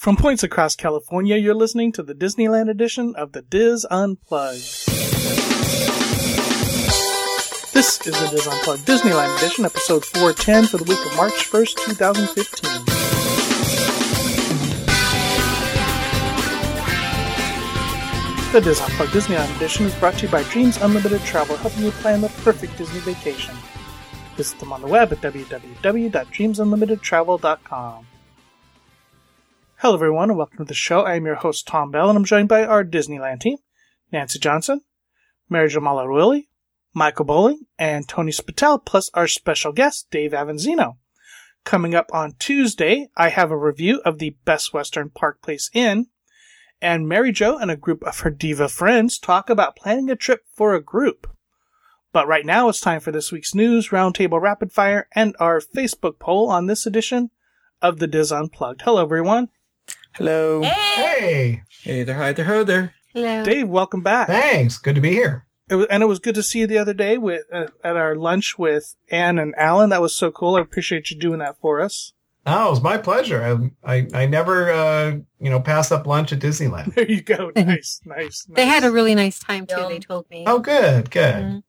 From points across California, you're listening to the Disneyland edition of the Diz Unplugged. This is the Diz Unplugged Disneyland edition, episode 410 for the week of March 1st, 2015. The Diz Unplugged Disneyland edition is brought to you by Dreams Unlimited Travel, helping you plan the perfect Disney vacation. Visit them on the web at www.dreamsunlimitedtravel.com. Hello, everyone, and welcome to the show. I am your host, Tom Bell, and I'm joined by our Disneyland team Nancy Johnson, Mary Jamala Ruili, Michael Bowling, and Tony Spatel, plus our special guest, Dave Avanzino. Coming up on Tuesday, I have a review of the Best Western Park Place Inn, and Mary Jo and a group of her diva friends talk about planning a trip for a group. But right now, it's time for this week's news, Roundtable Rapid Fire, and our Facebook poll on this edition of the Diz Unplugged. Hello, everyone. Hello. Hey, Hey there, hi there, ho there. Hello. Dave, welcome back. thanks. Good to be here. It was, and it was good to see you the other day with uh, at our lunch with Anne and Alan. That was so cool. I appreciate you doing that for us. Oh, it was my pleasure. I I, I never uh, you know pass up lunch at Disneyland. There you go. Nice, nice. They had a really nice time too. Yum. They told me. Oh, good, good. Mhm.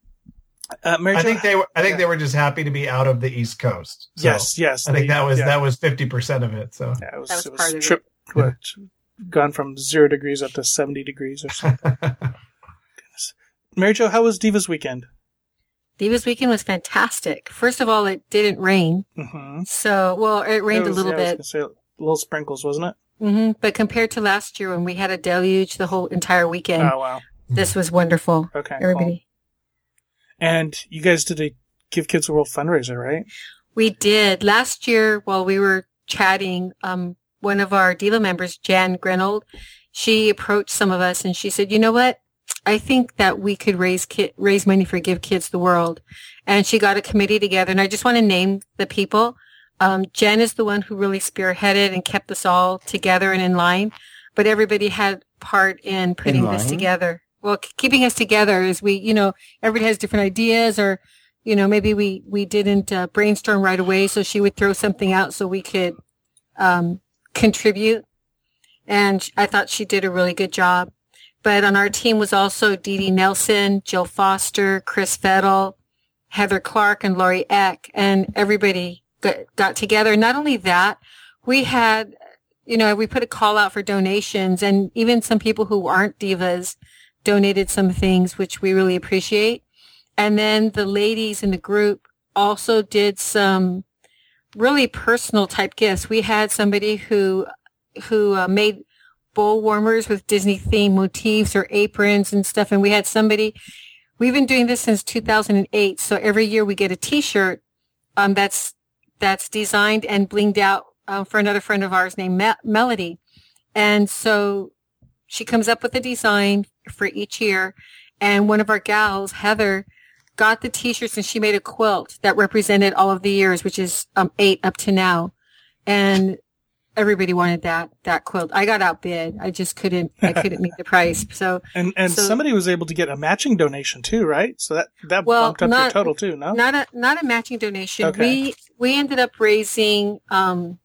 Uh, Mary I think they were. I think Yeah. they were just happy to be out of the East Coast. So yes, yes. I think they- that was yeah, that was fifty percent of it. So Yeah, it was, That was it was part of it. Trip, what, gone from zero degrees up to seventy degrees or something. Mary Jo, how was Diva's weekend? Divas weekend was fantastic. First of all, it didn't rain. Mm-hmm. So, well, it rained a little bit. Say, little sprinkles, wasn't it? hmm But compared to last year when we had a deluge the whole entire weekend, oh wow. this was wonderful. Okay. cool. Everybody. And you guys did a Give Kids a World fundraiser, right? We did. Last year, while we were chatting, um, one of our Diva members, Jan Grenold, she approached some of us and she said, you know what? I think that we could raise ki- raise money for Give Kids the World. And she got a committee together. And I just want to name the people. Um, Jen is the one who really spearheaded and kept us all together and in line. But everybody had part in putting this together. Well, k- keeping us together is we, you know, everybody has different ideas or you know, maybe we, we didn't uh, brainstorm right away. So she would throw something out so we could, um, contribute. And I thought she did a really good job. But on our team was also Dee Dee Nelson, Jill Foster, Chris Vettel, Heather Clark, and Lori Eck. And everybody got together. Not only that, we had, you know, we put a call out for donations and even some people who aren't divas donated some things, which we really appreciate. And then the ladies in the group also did some really personal type gifts. We had somebody who, who uh, made bowl warmers with Disney theme motifs or aprons and stuff. And we had somebody, we've been doing this since 2008. So every year we get a t-shirt, um, that's, that's designed and blinged out, um, for another friend of ours named Me- Melody. And so she comes up with a design for each year. And one of our gals, Heather, got the t-shirts and she made a quilt that represented all of the years, which is um, eight up to now. And everybody wanted that, that quilt. I got outbid. I just couldn't, I couldn't meet the price. So And and So- somebody was able to get a matching donation too, right? So that that Well, bumped up your total too, no? not a, not a matching donation. Okay. We, we ended up raising, um,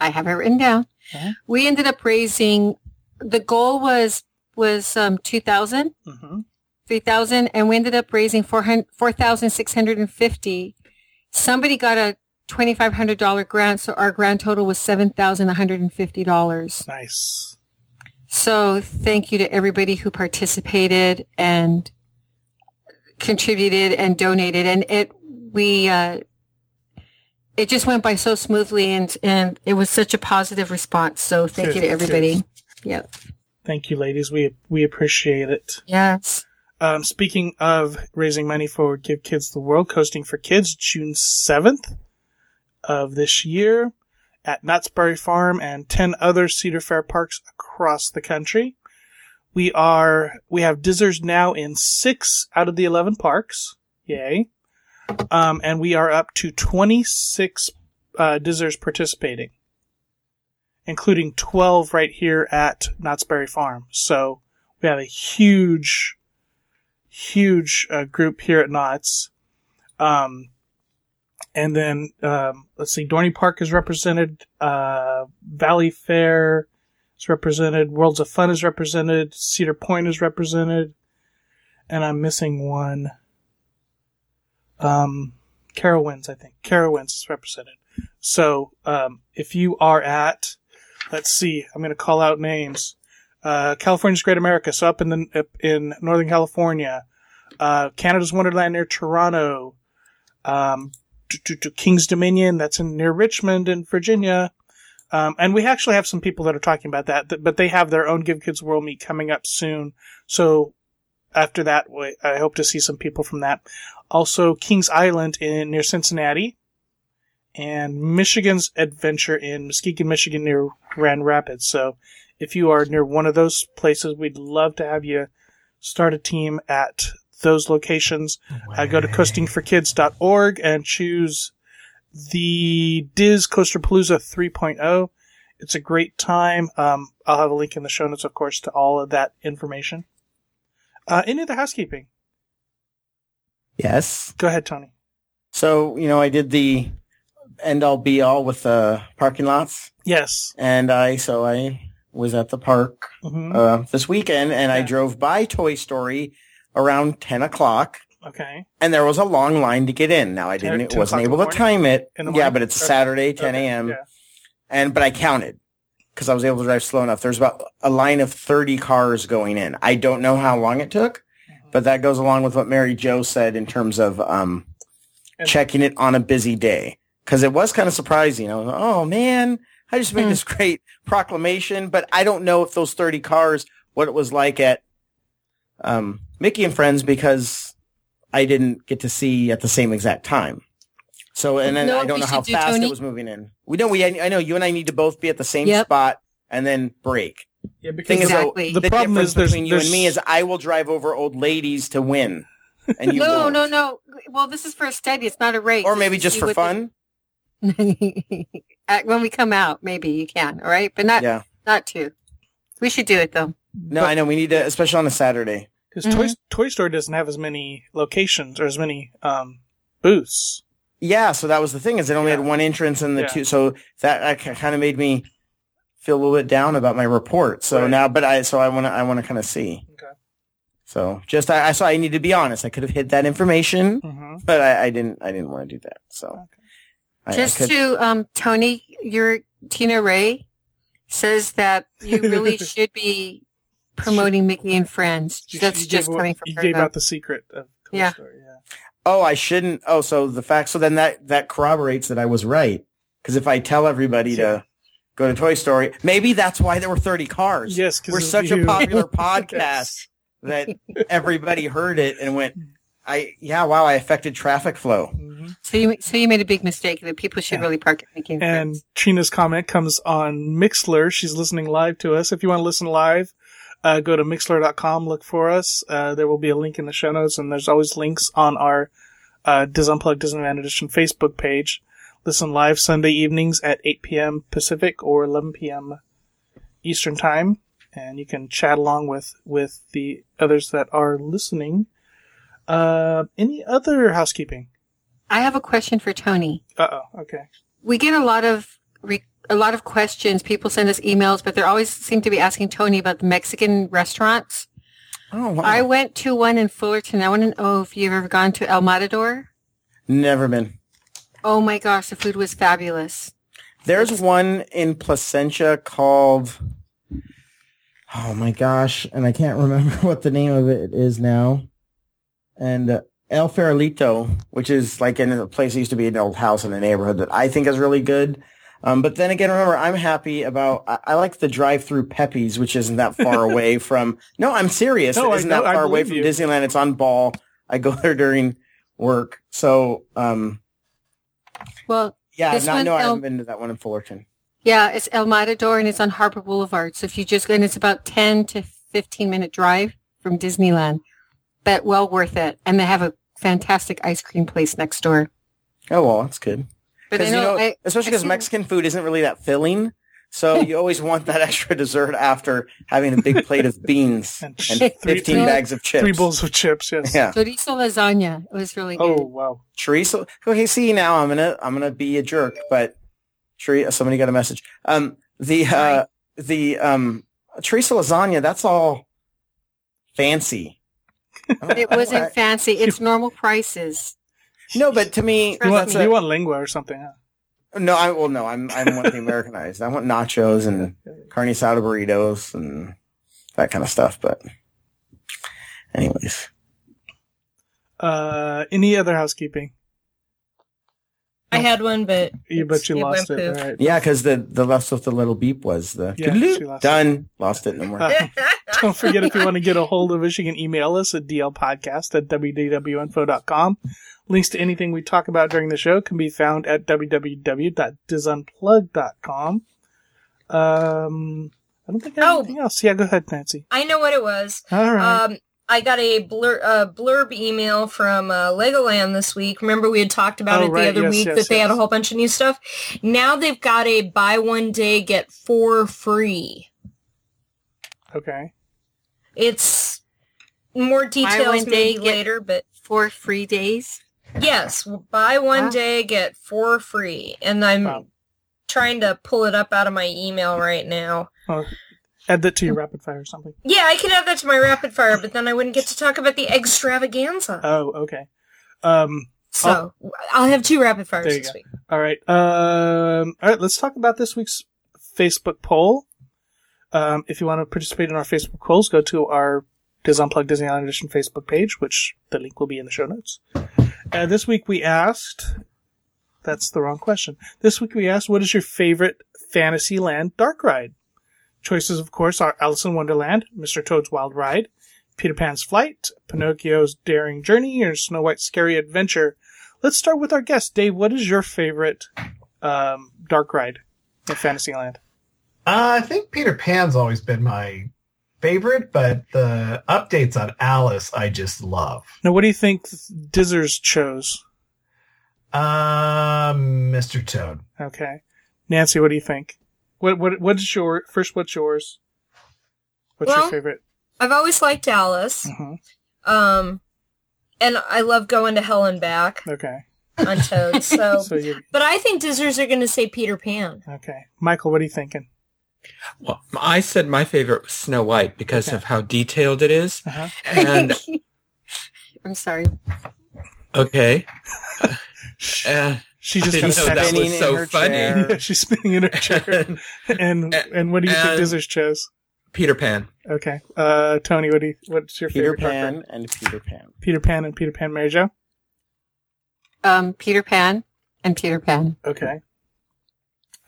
I have it written down. Uh-huh. We ended up raising, the goal was, was, um, 2000. hmm 3000 and we ended up raising 400 4650 somebody got a $2500 grant so our grand total was $7150 Nice. so thank you to everybody who participated and contributed and donated and it we uh it just went by so smoothly and and it was such a positive response so thank Good, you to everybody good. yep Thank you, ladies. We we appreciate it. yes Um, speaking of raising money for Give Kids the World, coasting for kids, June seventh of this year at Knott's Berry Farm and ten other Cedar Fair parks across the country. We are we have Dizzers now in six out of the eleven parks. Yay! Um, and we are up to twenty six uh, Dizzers participating, including twelve right here at Knott's Berry Farm. So we have a huge huge uh, group here at Knott's. Um, and then um, let's see, Dorney Park is represented. Uh, Valleyfair is represented. Worlds of Fun is represented. Cedar Point is represented, and I'm missing one. Um, Carowinds, I think. Carowinds is represented. So, um, if you are at, let's see, I'm going to call out names. Uh, California's Great America, so up in the, up in Northern California. Uh, Canada's Wonderland near Toronto. Um, to, to, to King's Dominion, that's in near Richmond in Virginia. Um, and we actually have some people that are talking about that, but they have their own Give Kids World Meet coming up soon. So after that, I hope to see some people from that. Also, Kings Island in near Cincinnati, and Michigan's Adventure in Muskegon, Michigan, near Grand Rapids. So, if you are near one of those places, we'd love to have you start a team at those locations. Uh, go to coastingforkids.org and choose the Diz Coasterpalooza 3.0. It's a great time. Um, I'll have a link in the show notes, of course, to all of that information. Uh, any other housekeeping? Yes. Go ahead, Tony. So, you know, I did the end all be all with the parking lots. Yes. And I, so I was at the park Mhm. uh, this weekend and I drove by Toy Story around 10 o'clock Okay. and there was a long line to get in. Now I didn't, 10 wasn't able to time it. Yeah, morning? but it's a Saturday, 10 Okay. a.m. Yeah. And, but I counted because I was able to drive slow enough. There's about a line of 30 cars going in. I don't know how long it took, Mm-hmm. but that goes along with what Mary Jo said in terms of, um, And- checking it on a busy day. Cause it was kind of surprising. I was like, oh man, I just made Hmm. this great proclamation, but I don't know if those 30 cars, what it was like at, um, Mickey and Friends because I didn't get to see at the same exact time. So, and then You know I don't know how do, fast Tony? it was moving in. We know we, I know you and I need to both be at the same Yep. spot and then break. Yeah, because Thing is, though, Exactly. The the, problem difference is there's- between you and me is I will drive over old ladies to win. And you no, won't. no, no. Well, this is for a study. It's not a race. Or maybe just for what fun. The- At- when we come out, maybe you can. All right, but not Yeah. not to. We should do it though. No, I know. We need to, especially on a Saturday. because Toy, Mhm. Toy Story doesn't have as many locations or as many um, booths. Yeah, so that was the thing is it only Yeah. had one entrance and the Yeah. two. So that kind of made me feel a little bit down about my report. So Right. now, but I so I want to I want to kind of see. Okay. So just I, I so I need to be honest. I could have hid that information, Mm-hmm. but I, I didn't I didn't want to do that. So I, I Just could- to um, Tony, your Tina Ray says that you really should be promoting Mickey and Friends. That's just gave, coming You from gave her. out the secret of Toy Yeah. Story. Yeah. oh I shouldn't. Oh, so the fact. So then that that corroborates that I was right. Because if I tell everybody to go to Toy Story, maybe that's why there were thirty cars. Yes, we're such you. a popular podcast Yes. that everybody heard it and went, "I yeah, wow, I affected traffic flow." Mhm. So you so you made a big mistake that people should Yeah. really park at Mickey and, And Friends. Trina's comment comes on Mixlr. She's listening live to us. If you want to listen live, uh, go to mixlr.com, look for us. Uh, there will be a link in the show notes, and there's always links on our uh, Dis Unplugged Disneyland Edition Facebook page. Listen live Sunday evenings at 8 p.m. Pacific or 11 p.m. Eastern Time, and you can chat along with, with the others that are listening. Uh, any other housekeeping? I have a question for Tony. Uh oh, okay. We get a lot of re- a lot of questions. People send us emails, but they always seem to be asking Tony about the Mexican restaurants. Oh, wow. I went to one in Fullerton. I want to know if you've ever gone to El Matador. never been. Oh my gosh, the food was fabulous. There's one in Placentia called. Oh my gosh, and I can't remember what the name of it is now. And uh, El Farolito, which is like in a place that used to be an old house in a neighborhood that I think is really good. Um, but then again, remember, I'm happy about. I, I like the drive-through Pepe's, which isn't that far away from. No, I'm serious. No, it I isn't know- that I far away from you. Disneyland. It's on Ball. I go there during work. So, um, Well, yeah, This not, one, no, I El- haven't been to that one in Fullerton. yeah, it's El Matador and it's on Harbor Boulevard. So if you just go, and it's about 10 to 15 minute drive from Disneyland, but well worth it. And they have a fantastic ice cream place next door. Oh well, that's good. But I know, you know, I, especially because Mexican food isn't really that filling. So you always want that extra dessert after having a big plate of beans And and, ch- 15 bags of chips. Three bowls of chips. Yes. Yeah. Chorizo lasagna. It was really good. Oh wow. chorizo. Okay, see now I'm gonna I'm gonna be a jerk, but chorizo. Somebody got a message. Um, the uh, Sorry. the um chorizo lasagna. That's all fancy. It wasn't fancy. It's normal prices. No, but to me, You want, that's a- you want lingua or something? Huh? no. I well, no. I'm I want the Americanized. I want nachos and carne asada burritos and that kind of stuff. But anyways, Uh, any other housekeeping? I had one, but You but you it lost it. poof. All right. yeah, because the the left with the little beep was the Yeah, she lost it. done. Lost it no more. Don't forget if you want to get a hold of us, you can email us at dlpodcast at wdwinfo.com. Links to anything we talk about during the show can be found at www.disunplugged.com. Um, I don't think I have Oh. anything else. Yeah, go ahead, Nancy. I know what it was. All right. Um, I got a blur, uh, blurb email from uh, Legoland this week. Remember we had talked about Oh, it right. the other Yes, week yes, that they had a whole bunch of new stuff. Now they've got a buy one day get four free. okay. It's more details day, maybe later, but Four free days. yes, buy one Wow. day get four free, and I'm Wow. trying to pull it up out of my email right now. Well, add that to your rapid fire or something. Yeah, I can add that to my rapid fire, but then I wouldn't get to talk about the extravaganza. Oh, okay. Um, so I'll have two rapid fires this go. week. All right. Um, all right. Let's talk about this week's Facebook poll. Um, if you want to participate in our Facebook polls, go to our Diz Unplugged Disneyland Edition Facebook page, which the link will be in the show notes. Uh, this week we asked, that's the wrong question. This week we asked, what is your favorite Fantasyland dark ride? Choices, of course, are Alice in Wonderland, Mr. Toad's Wild Ride, Peter Pan's Flight, Pinocchio's Daring Journey, or Snow White's Scary Adventure. Let's start with our guest. Dave, what is your favorite um, dark ride in Fantasyland? Uh, I think Peter Pan's always been my favorite, but the updates on Alice I just love. Now, what do you think Dizzers chose? Um, Mr. Toad. Okay, Nancy, what do you think? What what what is your first? What's yours? What's your favorite? I've always liked Alice. hmm Um, and I love going to hell and back Okay, on Toad. So, so but I think Dizzers are going to say Peter Pan. okay, Michael, what are you thinking? Well, I said my favorite was Snow White because Okay. of how detailed it is. Uh-huh. And I'm sorry. okay, uh, She just I got didn't know that spinning was in so her funny. chair. Yeah, she's spinning in her chair. and and what do you think And- Dizzers chose? Peter Pan. Okay, uh, Tony, what do you, what's your Peter favorite? Peter Pan ride? and Peter Pan. Peter Pan and Peter Pan, Mary Jo. Um, Peter Pan and Peter Pan. Okay.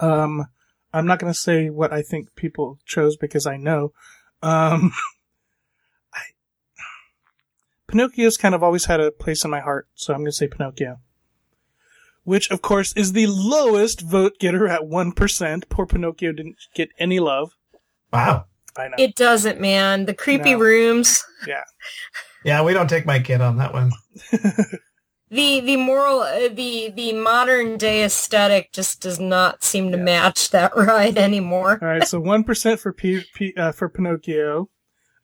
Um, I'm not going to say what I think people chose because I know. Um, I, Pinocchio's kind of always had a place in my heart, so I'm going to say Pinocchio. Which, of course, is the lowest vote getter at 1%. Poor Pinocchio didn't get any love. Wow. I know. It doesn't, man. The creepy No. rooms. yeah. Yeah, we don't take my kid on that one. The the moral uh, the the modern day aesthetic just does not seem to match that ride anymore. All right, so 1% for P, P, uh, for Pinocchio.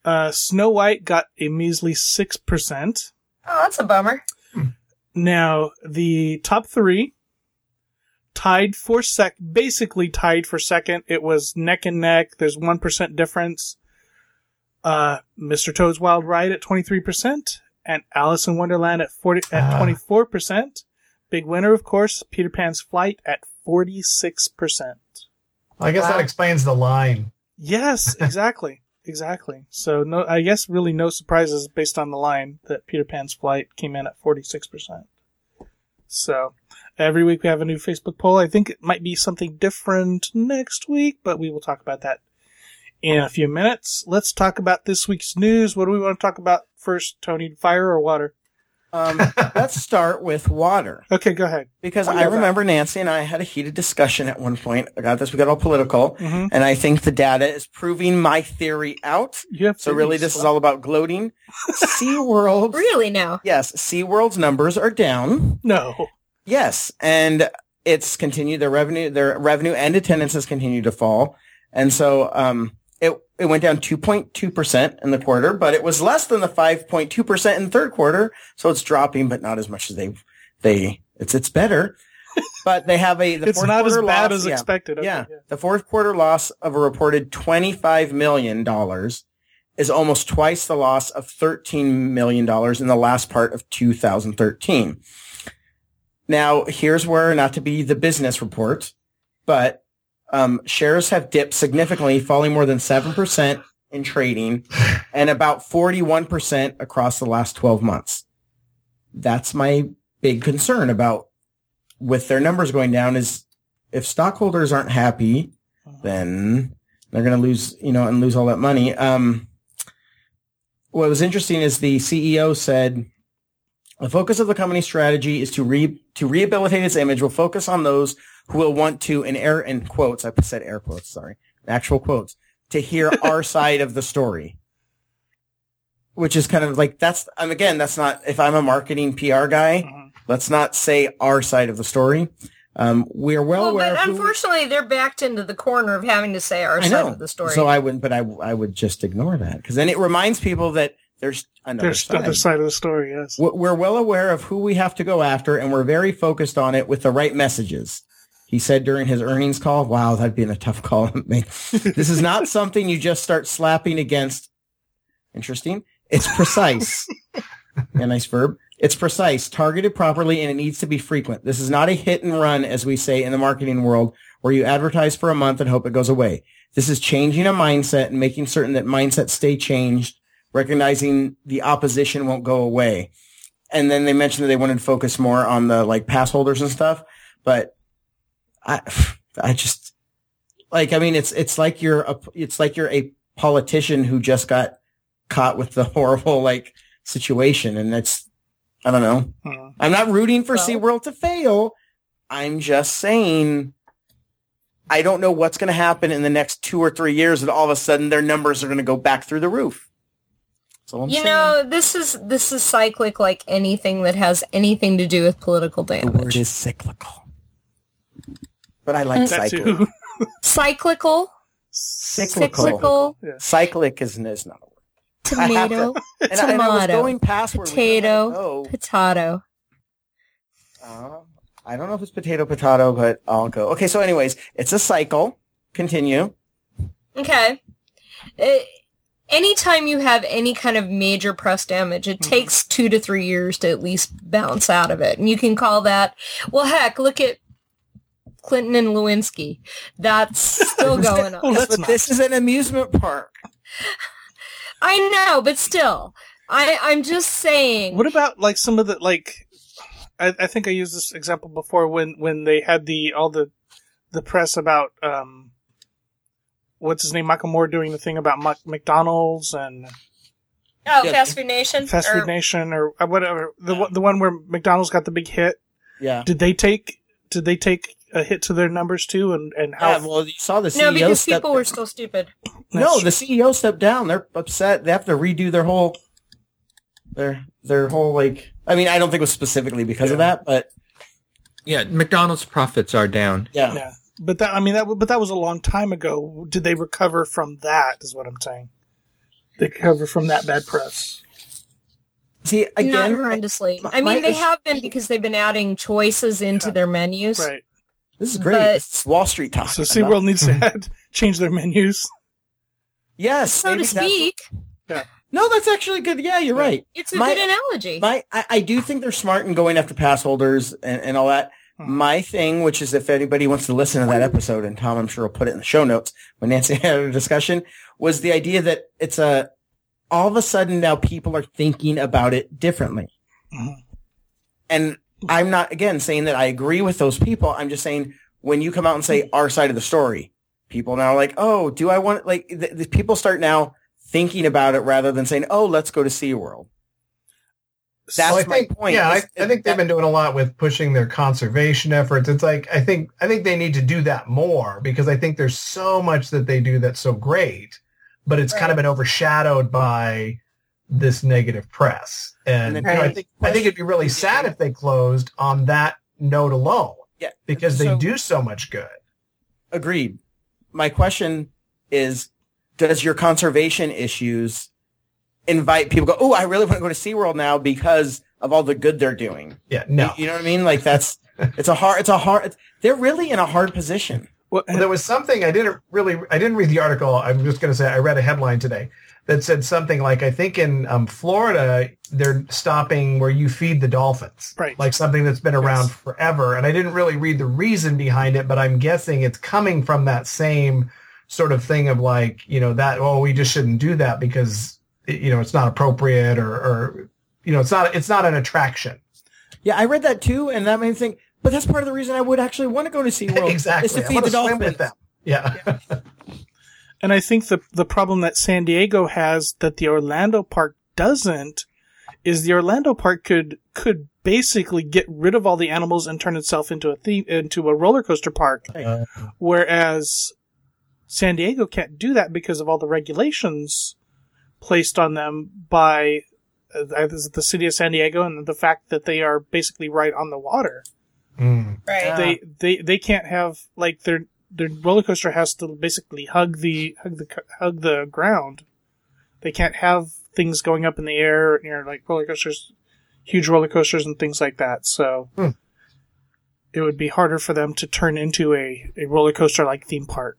Uh, Snow White got a measly 6%. Oh, that's a bummer. Now, the top three tied for sec, basically tied for second. It was neck and neck. There's 1% difference. Uh, Mr. Toad's Wild Ride at 23% and Alice in Wonderland at 40, at Ah. 24%. Big winner, of course, Peter Pan's Flight at 46%. I guess Wow. that explains the line. Yes, exactly. exactly. So no, I guess really no surprises based on the line that Peter Pan's Flight came in at 46%. So every week we have a new Facebook poll. I think it might be something different next week, but we will talk about that in a few minutes. Let's talk about this week's news. What do we want to talk about first, Tony? Fire or water? Um, let's start with water Okay, go ahead. because I remember Nancy and I had a heated discussion at one point. I got this. We got all political, hmm and I think the data is proving my theory out. So really, this is all about gloating. SeaWorld. Really now? Yes, SeaWorld's numbers are down. no. Yes, and it's continued their revenue, their revenue and attendance has continued to fall. And so, um, it, went down 2.2% in the quarter, but it was less than the 5.2% in the third quarter. So it's dropping, but not as much as they, they, it's, it's better. But they have a, the it's fourth not as bad loss- as yeah. expected. Okay, Yeah. The fourth quarter loss of a reported $25 million is almost twice the loss of $13 million in the last part of 2013. Now, here's where, not to be the business report, but um, shares have dipped significantly, falling more than 7% in trading and about 41% across the last 12 months. That's my big concern about with their numbers going down is if stockholders aren't happy, then they're going to lose, you know, and lose all that money. Um, what was interesting is the CEO said the focus of the company's strategy is to re to rehabilitate its image. Will focus on those who will want to, in air in quotes, I said air quotes, sorry, actual quotes, to hear our side of the story. Which is kind of like that's, and again, that's not if I'm a marketing PR guy. Mhm. Let's not say our side of the story. Um, we are well, Well, aware but of who- unfortunately, they're backed into the corner of having to say our I side know. of the story. So I wouldn't, but I, I would just ignore that because then it reminds people that there's another There's side. side of the story, yes. We're we're well aware of who we have to go after, and we're very focused on it with the right messages. He said during his earnings call, "Wow, that'd been a tough call to make. this is not something you just start slapping against." Interesting. It's precise. a nice verb. It's precise, targeted properly, and it needs to be frequent. This is not a hit and run, as we say in the marketing world, where you advertise for a month and hope it goes away. This is changing a mindset and making certain that mindsets stay changed, recognizing the opposition won't go away. And then they mentioned that they wanted to focus more on the like pass holders and stuff, but I, I just like, I mean, it's, it's like you're a, it's like you're a politician who just got caught with the horrible like situation. And it's, I don't know. Mhm. I'm not rooting for Well- SeaWorld to fail. I'm just saying I don't know what's going to happen in the next two or three years that all of a sudden their numbers are going to go back through the roof. That's all I'm you saying. know, this is this is cyclic like anything that has anything to do with political damage. the damage. word is cyclical. But I like That cyclic. too. cyclical, Cyclical. cyclical, Cyclic is, is not a word. I have tomato, And, I, and I Tomato. going past where we Potato. were gonna go. potato. Uh, I don't know if it's potato potato, but I'll go. Okay, so anyways, it's a cycle. Continue. Okay. Uh, anytime you have any kind of major press damage, it takes two to three years to at least bounce out of it. And you can call that, well, heck, look at Clinton and Lewinsky. That's still going on. that's but this is an amusement park. I know, but still, I, I'm just saying. What about like some of the like? I, I think I used this example before when when they had the all the the press about um what's his name Michael Moore doing the thing about Mc- McDonald's and oh, Yeah. Fast Food Nation? Fast Or- Food Nation or uh, whatever the one the one where McDonald's got the big hit. Yeah. Did they take did they take a hit to their numbers too? And and how? Yeah, well, you saw the CEO No, because step people were so stupid. No, the CEO stepped down. They're upset. They have to redo their whole their their whole like. I mean, I don't think it was specifically because of that, but Yeah, McDonald's profits are down. yeah. yeah. But that I mean that but that was a long time ago. Did they recover from that? Is what I'm saying. They recover from that bad press. See again, Not horrendously. my- I mean, they issue- have been because they've been adding choices into their menus. Right. this is great. but- It's Wall Street talk. So SeaWorld needs to add, change their menus. yes, So to that's- speak, No, that's actually good. Yeah, you're right. it's a My- good analogy. My, I, I do think they're smart in going after pass holders and, and all that. Mhm. My thing, which is if anybody wants to listen to that episode, and Tom, I'm sure will put it in the show notes when Nancy had a discussion, was the idea that it's a, all of a sudden now people are thinking about it differently. Mhm. And I'm not, again, saying that I agree with those people. I'm just saying when you come out and say our side of the story, people now are like, oh, do I want, like, the, the people start now thinking about it rather than saying, oh, let's go to SeaWorld. That's Well, I my think, point. Yeah, I, I think they've been doing a lot with pushing their conservation efforts. It's like I think I think they need to do that more because I think there's so much that they do that's so great, but it's kind of been overshadowed by this negative press. And, And you know, I think I think it'd be really sad if they closed on that note alone. Yeah, because they do so much good. Agreed. My question is, does your conservation issues invite people go, oh, I really want to go to SeaWorld now because of all the good they're doing? Yeah, no. You know what I mean? Like that's, it's a hard, it's a hard, it's, they're really in a hard position. Well, Well, there was something I didn't really I didn't read the article. I'm just going to say I read a headline today that said something like I think in um, Florida they're stopping where you feed the dolphins, Right. Like something that's been around Yes. forever. And I didn't really read the reason behind it, but I'm guessing it's coming from that same sort of thing of like you know that oh we just shouldn't do that because you know it's not appropriate or or you know it's not it's not an attraction. Yeah, I read that too, and that made me think. But that's part of the reason I would actually want to go to SeaWorld. exactly. Is to I feed wanna the swim dolphins. with them. Yeah. And I think the the problem that San Diego has that the Orlando park doesn't is the Orlando park could could basically get rid of all the animals and turn itself into a theme into a roller coaster park, Uh, whereas San Diego can't do that because of all the regulations placed on them by uh, the city of San Diego and the fact that they are basically right on the water. Mm. Right. Yeah. They they they can't have like their their roller coaster has to basically hug the hug the hug the ground. They can't have things going up in the air, you know, like roller coasters, huge roller coasters and things like that. So Hmm. it would be harder for them to turn into a, a roller coaster like theme park.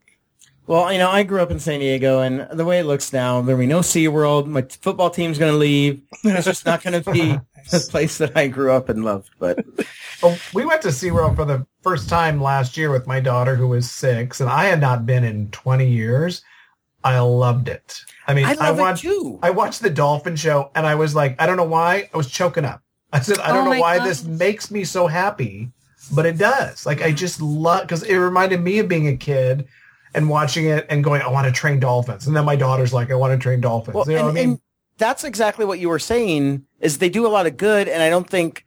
Well, you know, I grew up in San Diego, and the way it looks now, there'll be no SeaWorld. My football team's going to leave. It's just not going to be the place that I grew up and loved. But Well, we went to SeaWorld for the first time last year with my daughter who was six, and I had not been in 20 years. I loved it. I mean, I I, watched, too. I watched the dolphin show and I was like, I don't know why, I was choking up. I said, I Oh don't know why this makes me so happy, but it does. Like, I just love, because it reminded me of being a kid and watching it and going, I want to train dolphins. And then my daughter's like, I want to train dolphins. Well, you know and, what I mean? and that's exactly what you were saying. Is they do a lot of good, and I don't think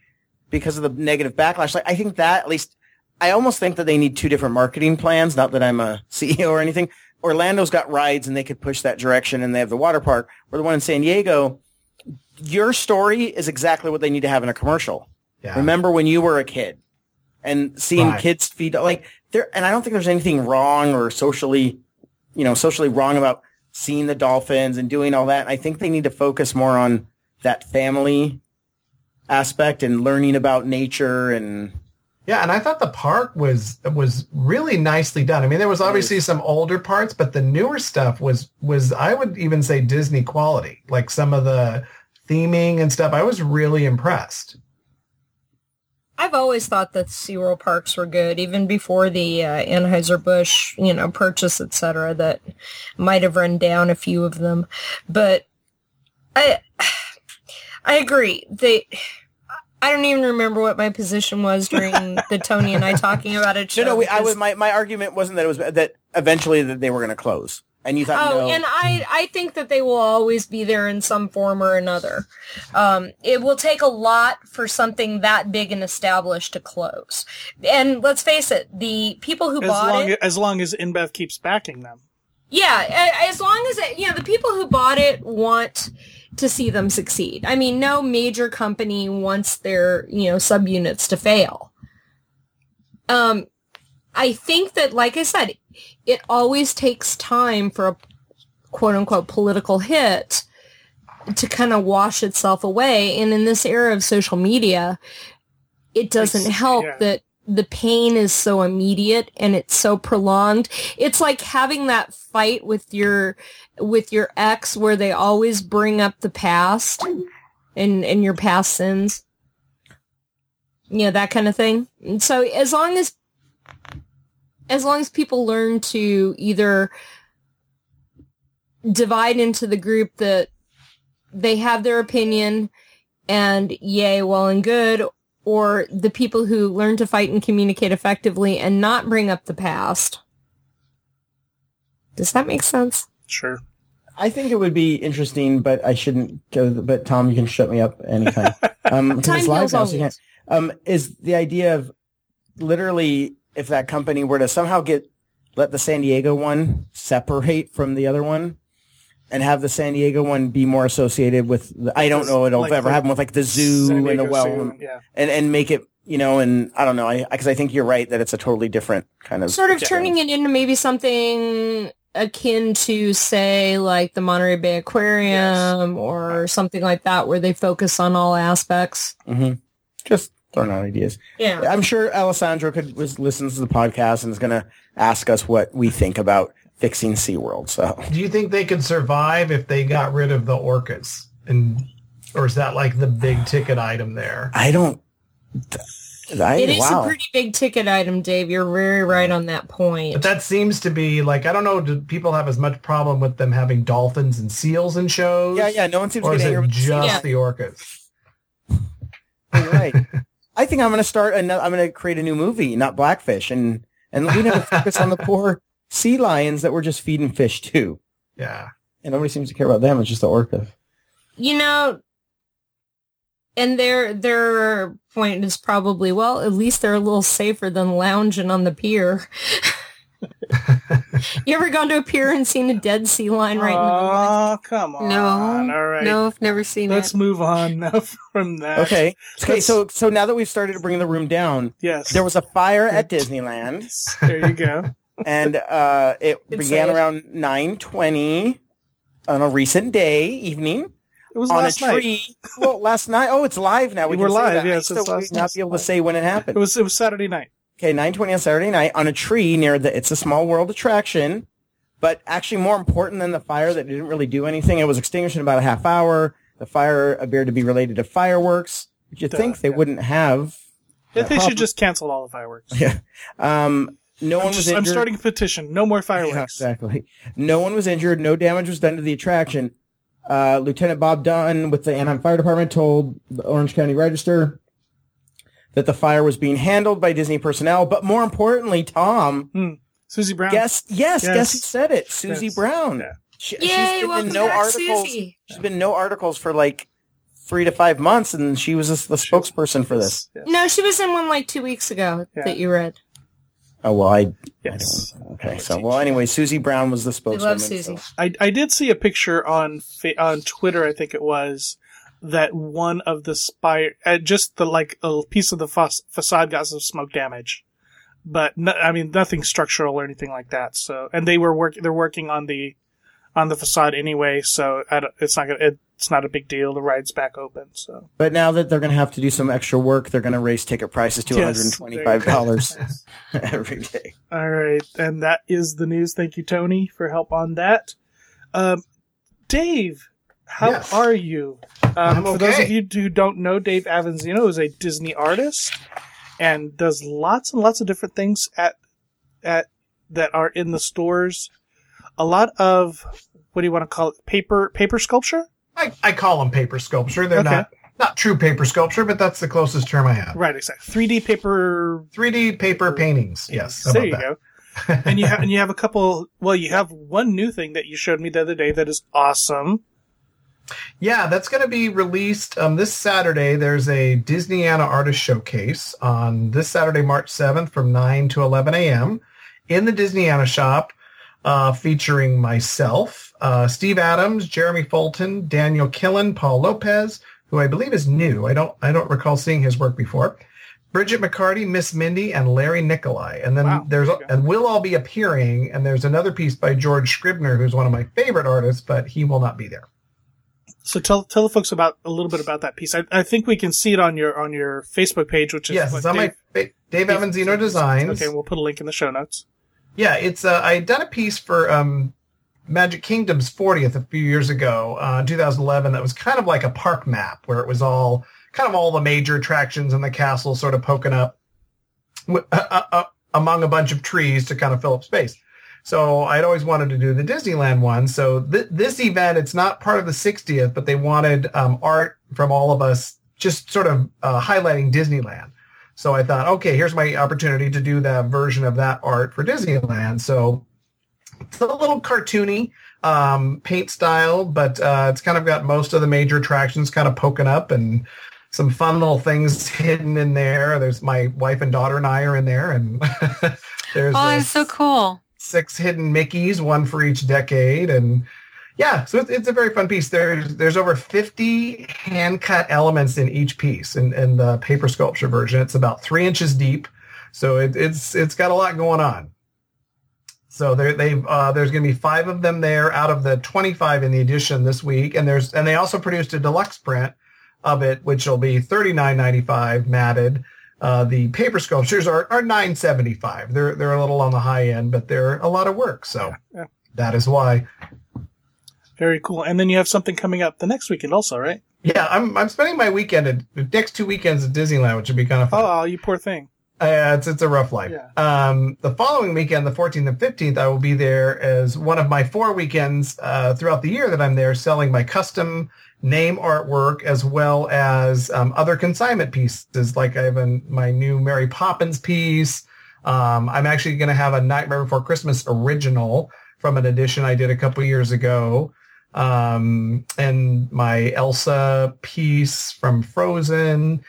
because of the negative backlash. Like I think that at least I almost think that they need two different marketing plans. Not that I'm a CEO or anything. Orlando's got rides, and they could push that direction, and they have the water park. Or the one in San Diego. Your story is exactly what they need to have in a commercial. yeah. Remember when you were a kid and seeing Right. kids feed like there and I don't think there's anything wrong or socially you know socially wrong about seeing the dolphins and doing all that. I think they need to focus more on that family aspect and learning about nature and Yeah, and I thought the park was was really nicely done. I mean, there was obviously some older parts, but the newer stuff was was I would even say Disney quality. Like some of the theming and stuff, I was really impressed. I've always thought that SeaWorld parks were good, even before the uh, Anheuser-Busch, you know, purchase, et cetera, that might have run down a few of them. But I, I agree. They, I don't even remember what my position was during the Tony and I talking about it. no no we, I was my my argument wasn't that it was that eventually that they were going to close and you thought Oh, no and I, I think that they will always be there in some form or another. Um, it will take a lot for something that big and established to close. And let's face it, the people who As bought long it, as long as InBev keeps backing them. yeah, as long as it, you know, the people who bought it want to see them succeed. I mean, no major company wants their, you know, subunits to fail. Um, I think that, like I said, it always takes time for a quote unquote political hit to kind of wash itself away. And in this era of social media, it doesn't It's- help yeah. that the pain is so immediate and it's so prolonged. It's like having that fight with your with your ex where they always bring up the past and and your past sins. You know, that kind of thing. And so as long as as long as people learn to either divide into the group that they have their opinion and yay, well and good, or the people who learn to fight and communicate effectively and not bring up the past. Does that make sense? Sure. I think it would be interesting, but I shouldn't go. But Tom, you can shut me up anytime. Um, 'cause Time it's live heals now, so you can't. Um, is the idea of literally if that company were to somehow get let the San Diego one separate from the other one and have the San Diego one be more associated with the, I don't know it'll Like ever the happen with like the zoo and the well Zoo, and, yeah. and and make it you know, and I don't know, I because I think you're right that it's a totally different kind of Sort of thing. turning it into maybe something akin to say like the Monterey Bay Aquarium or something like that where they focus on all aspects. hmm Just throwing out ideas. Yeah. I'm sure Alessandro could was, listens to the podcast and is going to ask us what we think about fixing SeaWorld. So Do you think they could survive if they got rid of the orcas? And or is that like the big ticket item there? I don't. I, It is wow. a pretty big ticket item, Dave. You're very right on that point. But that seems to be like I don't know. Do people have as much problem with them having dolphins and seals in shows? yeah, yeah. No one seems to Or get is angry it with just Yeah. the orcas? You're right. I think I'm going to start. Another, I'm going to create a new movie, not Blackfish, and and we never focus on the poor sea lions that we're just feeding fish to, Yeah. and nobody seems to care about them. It's just the orcas. you know, and their their point is probably well, at least they're a little safer than lounging on the pier. you ever gone to a pier and seen a dead sea lion right in the middle? Oh, come on. No, All right. no, I've never seen it. Let's it. move on now from that. Okay. Okay. Let's- So so now that we've started to bring the room down, Yes. there was a fire at Disneyland, There you go. and uh, it Good began save. around 9:20 on a recent day evening. It was on a last night. tree. Well, last night. Oh, it's live now. We We're can say live, that. yes, So it's we last may not night. be able to say when it happened. It was it was Saturday night. Okay, 9:20 on Saturday night on a tree near the It's a Small World attraction. But actually, more important than the fire that didn't really do anything, it was extinguished in about a half hour. The fire appeared to be related to fireworks. Which you think they yeah. wouldn't have? Yeah, they problem. should just cancel all the fireworks. Yeah. Um, no I'm, one was injured. I'm starting a petition. No more Yeah, fireworks. exactly. No one was injured. No damage was done to the attraction. Uh, Lieutenant Bob Dunn with the Anaheim Fire Department told the Orange County Register that the fire was being handled by Disney personnel. But more importantly, Tom, hmm. Suzi Brown. guess yes, Yes. guess who said it? Suzi Yes. Brown. Yeah. She, Yay, she's been welcome in no back, articles. Suzi. She's been no articles for like three to five months, and she was the spokesperson for this. Yes. No, she was in one like two weeks ago Yeah. that you read. Oh well, I Yes. okay. So well, anyway, Suzi Brown was the We spokeswoman. love so- Suzi. I I did see a picture on on Twitter. I think it was that one of the spire, uh, just the like a piece of the fa- facade got some smoke damage, but no, I mean nothing structural or anything like that. So and they were work they're working on the on the facade anyway. So I don't, it's not gonna it's not a big deal. The ride's back open. So But now that they're going to have to do some extra work, they're going to raise ticket prices to Yes, $125 every day. All right, and that is the news. Thank you, Tony, for help on that. Um, Dave, how Yes. are you? Um, I'm For those of you who don't know, Dave Avanzino is a Disney artist and does lots and lots of different things at at that are in the stores. A lot of what do you want to call it? Paper paper sculpture, I, I call them paper sculpture. They're Okay. not not true paper sculpture, but that's the closest term I have. right? Exactly. Three D paper 3D paper paintings. Yes. there about you that? go. and you have and you have a couple. Well, you have one new thing that you showed me the other day that is awesome. Yeah, that's going to be released um, this Saturday. There's a Disneyana Artist Showcase on this Saturday, March 7th from 9 to 11 a.m. in the Disneyana shop uh, featuring myself, uh, Steve Adams, Jeremy Fulton, Daniel Killen, Paul Lopez, who I believe is new. I don't, I don't recall seeing his work before. Bridget McCarty, Miss Mindy, and Larry Nikolai. And then Wow. there's, and we'll all be appearing. And there's another piece by George Scribner, who's one of my favorite artists, but he will not be there. So tell tell the folks about a little bit about that piece. I, I think we can see it on your on your Facebook page, which is Yes, it's on Dave, my Dave, Avanzino Designs. Okay, we'll put a link in the show notes. Yeah, it's uh, I had done a piece for um, Magic Kingdom's 40th a few years ago, uh, 2011. That was kind of like a park map where it was all kind of all the major attractions in the castle sort of poking up uh, uh, uh, among a bunch of trees to kind of fill up space. So I'd always wanted to do the Disneyland one. So th- this event, it's not part of the 60th, but they wanted um, art from all of us, just sort of uh, highlighting Disneyland. So I thought, okay, here's my opportunity to do that version of that art for Disneyland. So it's a little cartoony um, paint style, but uh, it's kind of got most of the major attractions kind of poking up and some fun little things hidden in there. There's my wife and daughter and I are in there, and there's Oh, it's so cool. Six hidden Mickeys, one for each decade, and Yeah, so it's, it's a very fun piece. There's there's over 50 hand cut elements in each piece. In, in the paper sculpture version, it's about three inches deep, so it, it's it's got a lot going on. So there they uh, there's going to be five of them there out of the 25 in the edition this week, and there's and they also produced a deluxe print of it, which will be 39.95 matted. Uh, the paper sculptures are, are 9.75. They're they're a little on the high end, but they're a lot of work. So Yeah. that is why. Very cool. And then you have something coming up the next weekend also, right? Yeah, I'm I'm spending my weekend at the next two weekends at Disneyland, which would be kind of fun. Oh, you poor thing. Uh, it's it's a rough life. Yeah. Um, the following weekend, the 14th and 15th, I will be there as one of my four weekends uh, throughout the year that I'm there selling my custom name artwork as well as um, other consignment pieces. Like I have a, my new Mary Poppins piece. Um, I'm actually going to have a Nightmare Before Christmas original from an edition I did a couple years ago. Um, and my Elsa piece from Frozen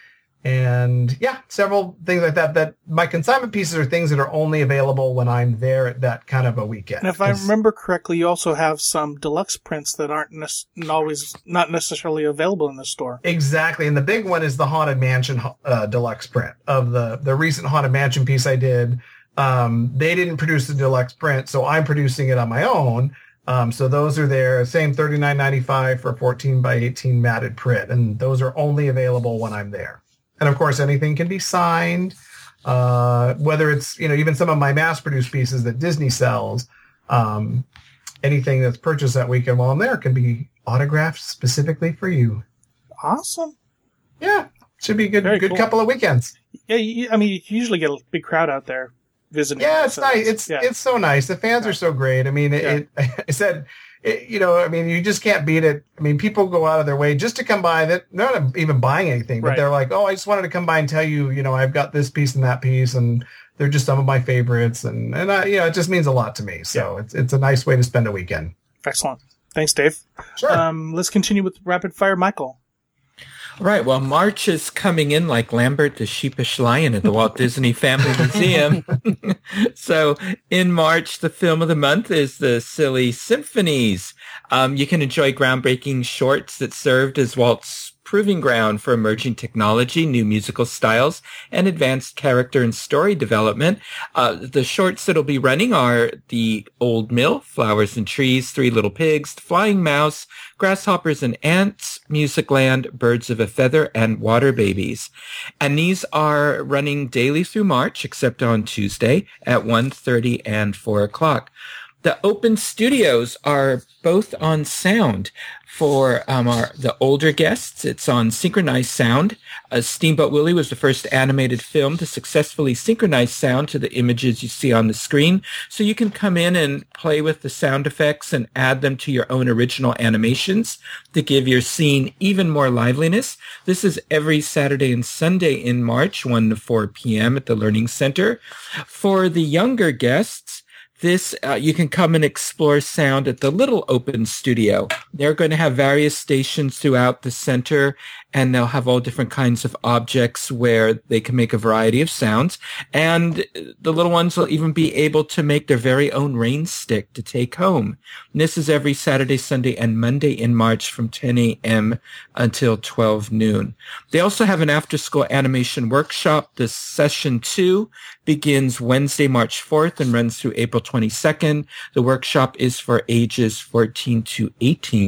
and yeah, several things like that. That my consignment pieces are things that are only available when I'm there at that kind of a weekend. And if I remember correctly, you also have some deluxe prints that aren't nec- always not necessarily available in the store. exactly, and the big one is the Haunted Mansion uh, deluxe print of the the recent Haunted Mansion piece I did. Um, they didn't produce the deluxe print, so I'm producing it on my own. Um, so those are there, same thirty nine ninety five for fourteen by eighteen matted print, and those are only available when I'm there. And of course, anything can be signed. Uh, whether it's you know even some of my mass produced pieces that Disney sells, um, anything that's purchased that weekend while I'm there can be autographed specifically for you. Awesome. Yeah, should be a good Very good cool. couple of weekends. Yeah, you, I mean, you usually get a big crowd out there visiting. Yeah, it's so nice. It's yeah. it's so nice. The fans are so great. I mean, it, Yeah. it I said, it, you know, I mean, you just can't beat it. I mean, people go out of their way just to come by. That they're not even buying anything, but Right. they're like, oh, I just wanted to come by and tell you, you know, I've got this piece and that piece, and they're just some of my favorites, and and I, you know, it just means a lot to me. So it's it's a nice way to spend a weekend. Excellent. Thanks, Dave. Sure. Um, let's continue with rapid fire, Michael. Right. Well, March is coming in like Lambert the sheepish lion at the Walt Disney Family Museum. so in March, the film of the month is the Silly Symphonies. Um, you can enjoy groundbreaking shorts that served as Walt's proving ground for emerging technology, new musical styles, and advanced character and story development. Uh, the shorts that'll be running are The Old Mill, Flowers and Trees, Three Little Pigs, The Flying Mouse, Grasshoppers and Ants, Music Land, Birds of a Feather, and Water Babies. And these are running daily through March, except on Tuesday at 1.30 and 4 o'clock. The open studios are both on sound for um, our the older guests. It's on synchronized sound. Uh, Steamboat Willie was the first animated film to successfully synchronize sound to the images you see on the screen. So you can come in and play with the sound effects and add them to your own original animations to give your scene even more liveliness. This is every Saturday and Sunday in March, 1 to 4 p.m. at the Learning Center. For the younger guests, this uh, you can come and explore sound at the little open studio they're going to have various stations throughout the center and they'll have all different kinds of objects where they can make a variety of sounds and the little ones will even be able to make their very own rain stick to take home and this is every saturday sunday and monday in march from 10 a.m until 12 noon they also have an after school animation workshop This session two begins Wednesday, March 4th and runs through April 22nd. The workshop is for ages 14 to 18.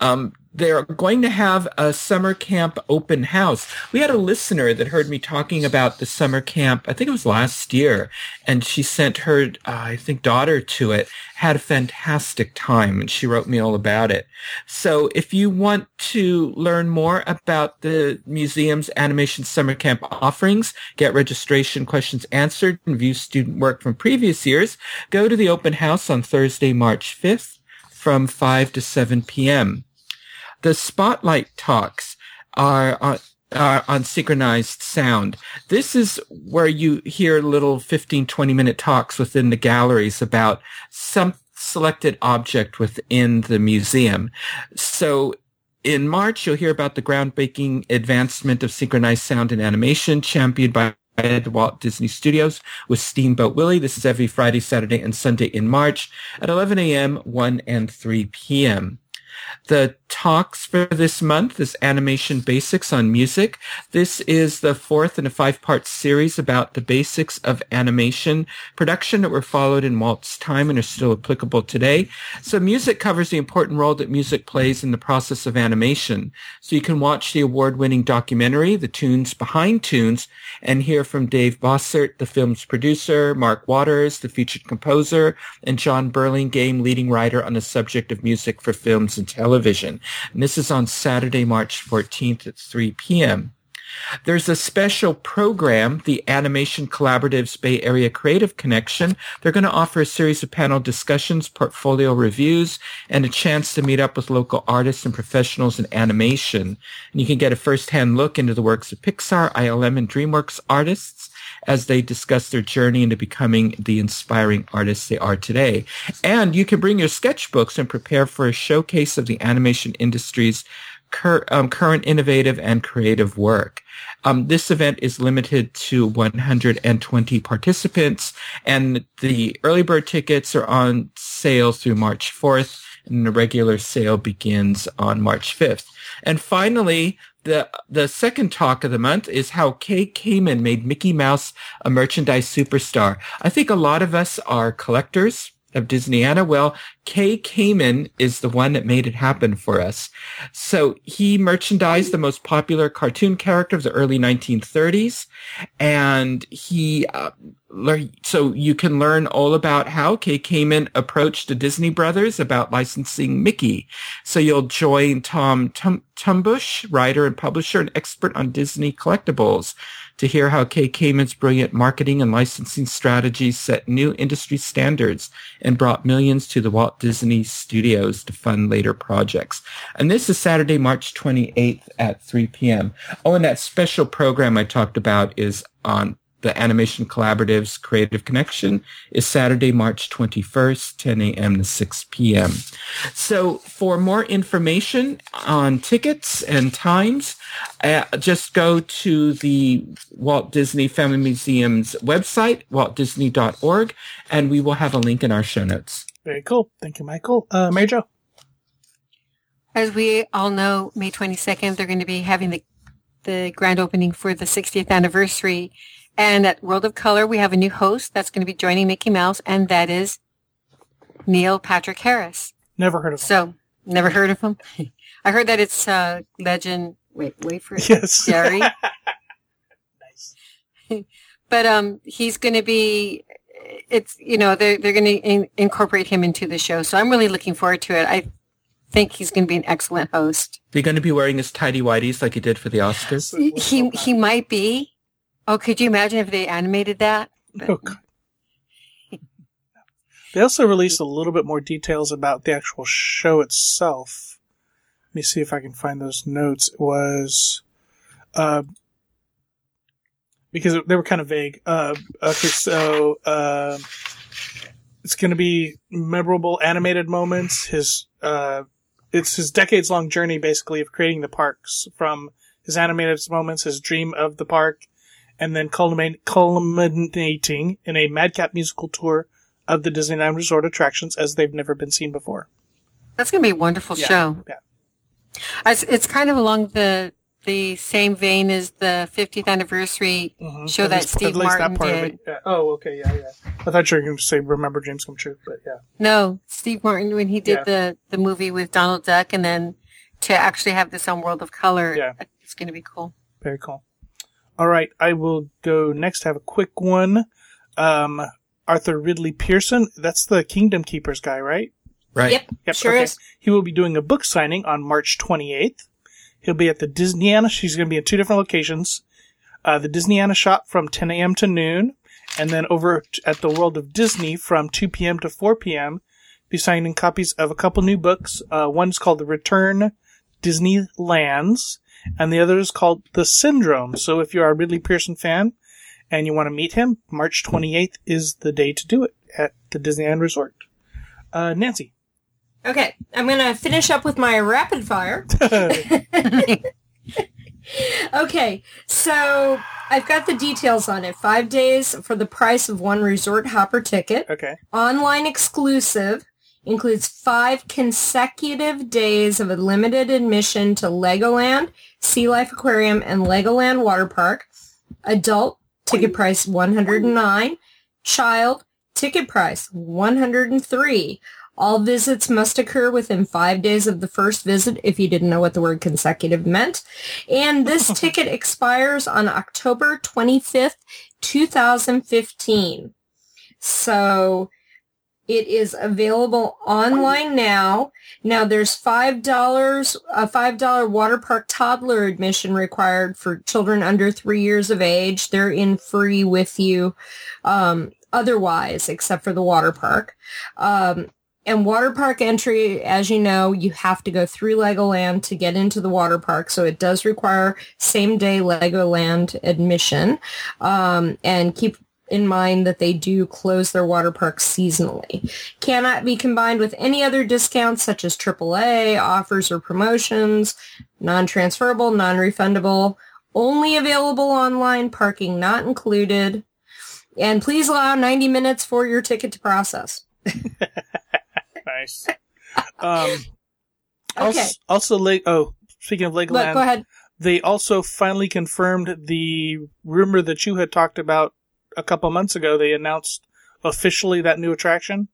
Um, they're going to have a summer camp open house. We had a listener that heard me talking about the summer camp. I think it was last year, and she sent her, uh, I think, daughter to it. Had a fantastic time, and she wrote me all about it. So, if you want to learn more about the museum's animation summer camp offerings, get registration questions answered, and view student work from previous years, go to the open house on Thursday, March 5th from 5 to 7 p.m the spotlight talks are on, are on synchronized sound. This is where you hear little 15, 20 minute talks within the galleries about some selected object within the museum. So in March, you'll hear about the groundbreaking advancement of synchronized sound and animation championed by at Walt Disney Studios with Steamboat Willie. This is every Friday, Saturday, and Sunday in March at 11 a.m., 1 and 3 p.m. The talks for this month is Animation Basics on Music. This is the fourth in a five-part series about the basics of animation production that were followed in Walt's time and are still applicable today. So music covers the important role that music plays in the process of animation. So you can watch the award-winning documentary, The Tunes Behind Tunes, and hear from Dave Bossert, the film's producer, Mark Watters, the featured composer, and Jon Burlingame, leading writer on the subject of music for films and television. And this is on Saturday, March 14th at 3 p.m. There's a special program, the Animation Collaborative's Bay Area Creative Connection. They're going to offer a series of panel discussions, portfolio reviews, and a chance to meet up with local artists and professionals in animation. And you can get a first-hand look into the works of Pixar, ILM, and DreamWorks artists as they discuss their journey into becoming the inspiring artists they are today. And you can bring your sketchbooks and prepare for a showcase of the animation industry's cur- um, current innovative and creative work. Um, this event is limited to 120 participants, and the early bird tickets are on sale through March 4th, and the regular sale begins on March 5th. And finally, the the second talk of the month is how Kay Kamen made Mickey Mouse a merchandise superstar. I think a lot of us are collectors of Disneyana. Well, Kay Kamen is the one that made it happen for us. So he merchandised the most popular cartoon character of the early 1930s, and he uh. So you can learn all about how Kay Kamen approached the Disney Brothers about licensing Mickey. So you'll join Tom Tum- Tumbusch, writer and publisher and expert on Disney collectibles to hear how Kay Kamen's brilliant marketing and licensing strategies set new industry standards and brought millions to the Walt Disney Studios to fund later projects. And this is Saturday, March 28th at 3 p.m. Oh, and that special program I talked about is on the Animation Collaborative's Creative Connection is Saturday, March 21st, 10 a.m. to 6 p.m. So for more information on tickets and times, uh, just go to the Walt Disney Family Museum's website, waltdisney.org, and we will have a link in our show notes. Very cool. Thank you, Michael. Uh, Mary Jo. As we all know, May 22nd, they're going to be having the, the grand opening for the 60th anniversary. And at World of Color, we have a new host that's going to be joining Mickey Mouse, and that is Neil Patrick Harris. Never heard of him. So, never heard of him? I heard that it's uh, legend. Wait, wait for it. Yes. Jerry. nice. but um, he's going to be. It's you know they're they're going to in- incorporate him into the show, so I'm really looking forward to it. I think he's going to be an excellent host. They're going to be wearing his tidy whities like he did for the Oscars. He he, he might be. Oh, could you imagine if they animated that? Oh, They also released a little bit more details about the actual show itself. Let me see if I can find those notes. It was, uh, because they were kind of vague. Uh, okay, so, uh, it's going to be memorable animated moments. His, uh, it's his decades long journey basically of creating the parks from his animated moments, his dream of the park, and then culminating in a madcap musical tour of the Disneyland Resort attractions as they've never been seen before. That's going to be a wonderful Yeah, show. yeah. It's, it's kind of along the the same vein as the 50th anniversary Mhm. show At that least- Steve Martin of did. Yeah. Oh, okay, yeah, yeah. I thought you were going to say "Remember Dreams Come True," but yeah, No, Steve Martin when he did the the movie with Donald Duck, and then to actually have this on World of Color, Yeah. it's going to be cool. very cool. All right, I will go next. Have a quick one. Um, Author Ridley Pearson. That's the Kingdom Keepers guy, right? Right. Yep, Yep, sure okay. is. He will be doing a book signing on March 28th. He'll be at the Disneyana. She's going to be in two different locations. Uh, the Disneyana shop from 10 a.m. to noon, and then over at the World of Disney from 2 p.m. to 4 p.m. Be signing copies of a couple new books. Uh, one's called The Return Disneylands, and the other is called The Syndrome. So if you're a Ridley Pearson fan and you want to meet him, March 28th is the day to do it at the Disneyland Resort. Uh, Nancy. Okay, I'm gonna finish up with my rapid fire. Okay, so I've got the details on it. Five days for the price of one resort hopper ticket. Okay. Online exclusive includes five consecutive days of a limited admission to Legoland, Sea Life Aquarium, and Legoland Water Park. Adult ticket price 109. Child ticket price 103. All visits must occur within five days of the first visit if you didn't know what the word consecutive meant. And this ticket expires on October 25th, 2015. So it is available online now. Now there's five dollars, a five dollar water park toddler admission required for children under three years of age. They're in free with you, um, otherwise, except for the water park. Um, and water park entry, as you know, you have to go through Legoland to get into the water park. So it does require same day Legoland admission. Um, and keep in mind that they do close their water parks seasonally. Cannot be combined with any other discounts such as AAA, offers or promotions, non-transferable, non-refundable, only available online, parking not included. And please allow 90 minutes for your ticket to process. Nice. Um, Okay. Also, also oh, speaking of Look, Legoland, go ahead. they also finally confirmed the rumor that you had talked about a couple months ago. They announced officially that new attraction.